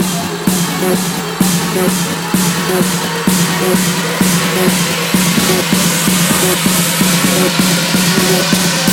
Can never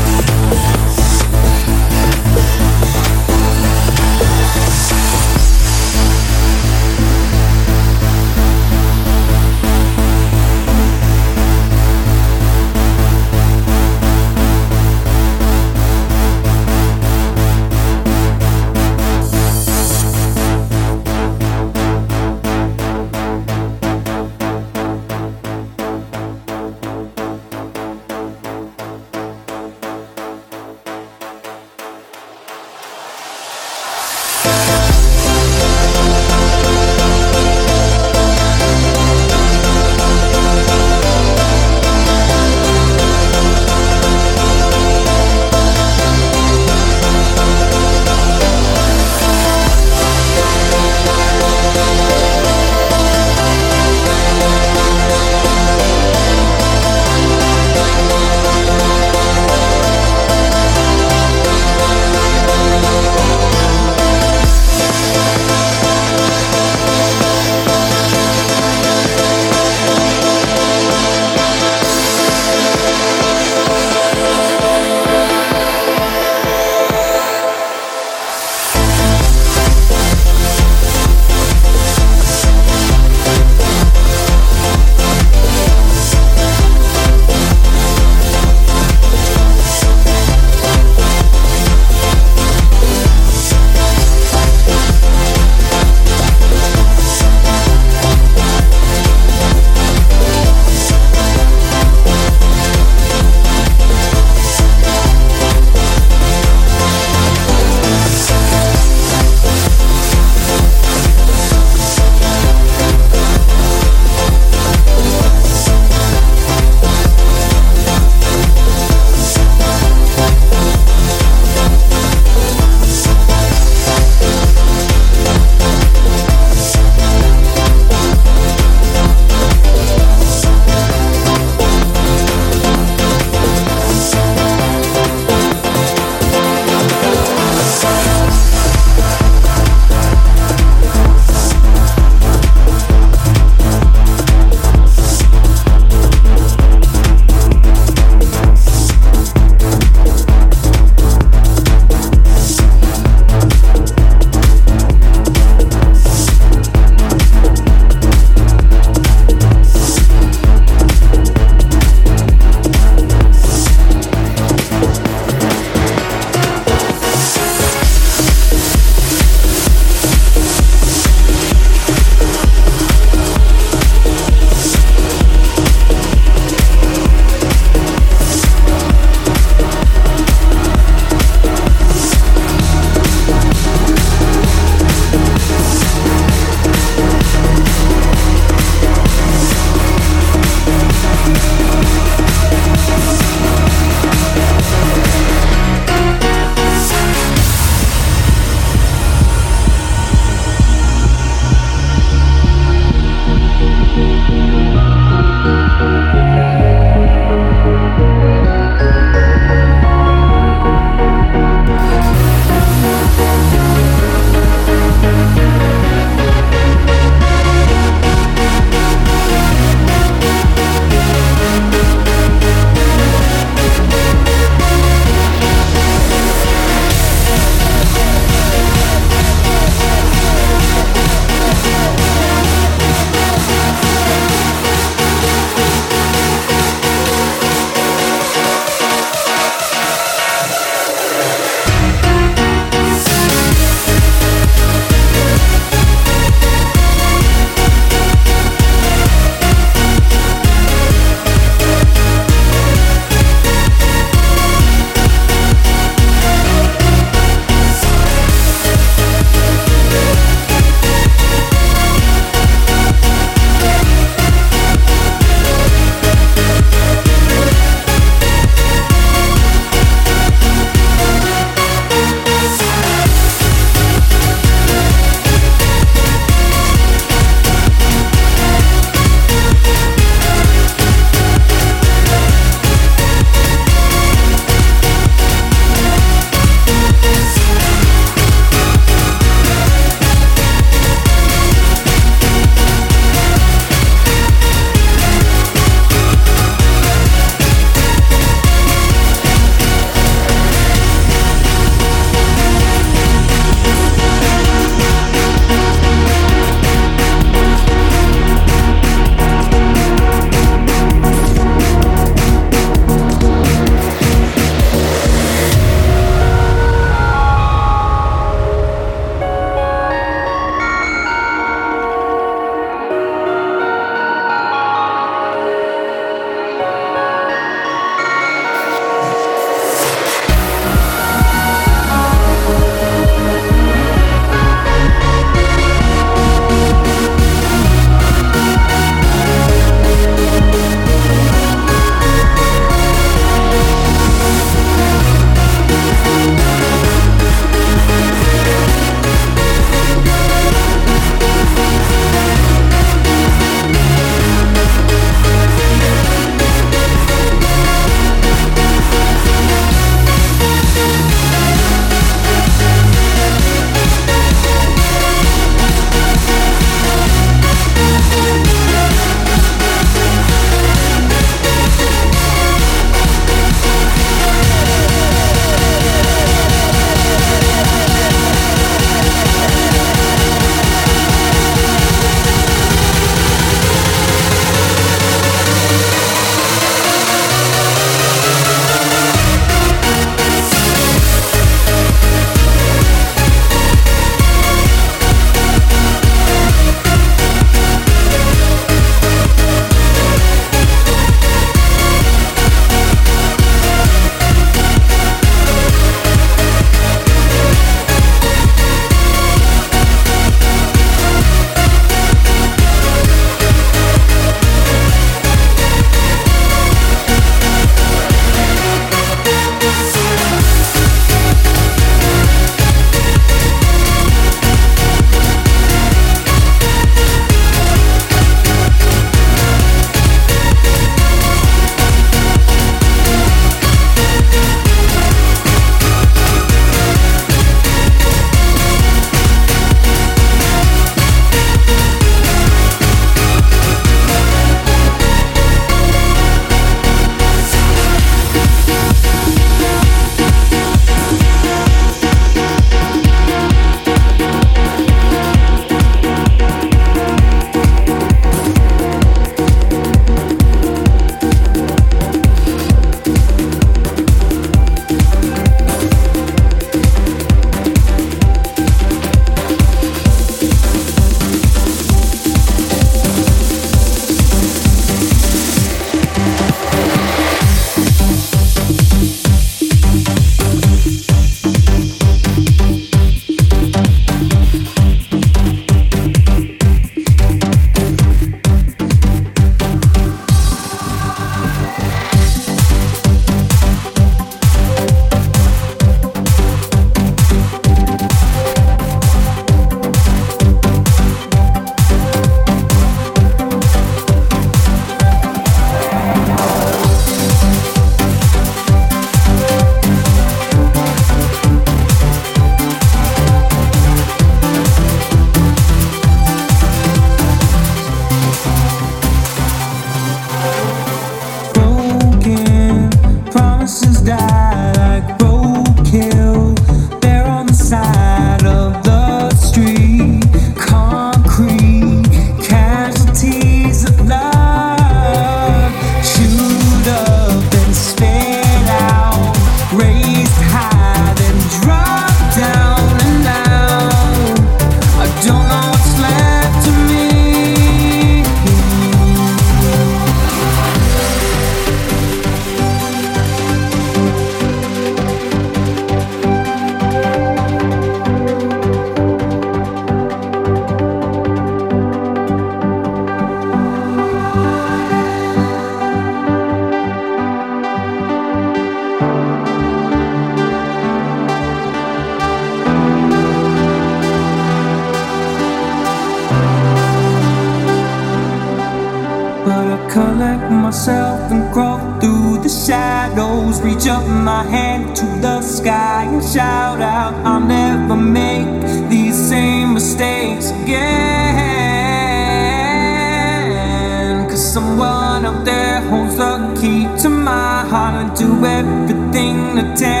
the tent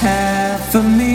Half of me.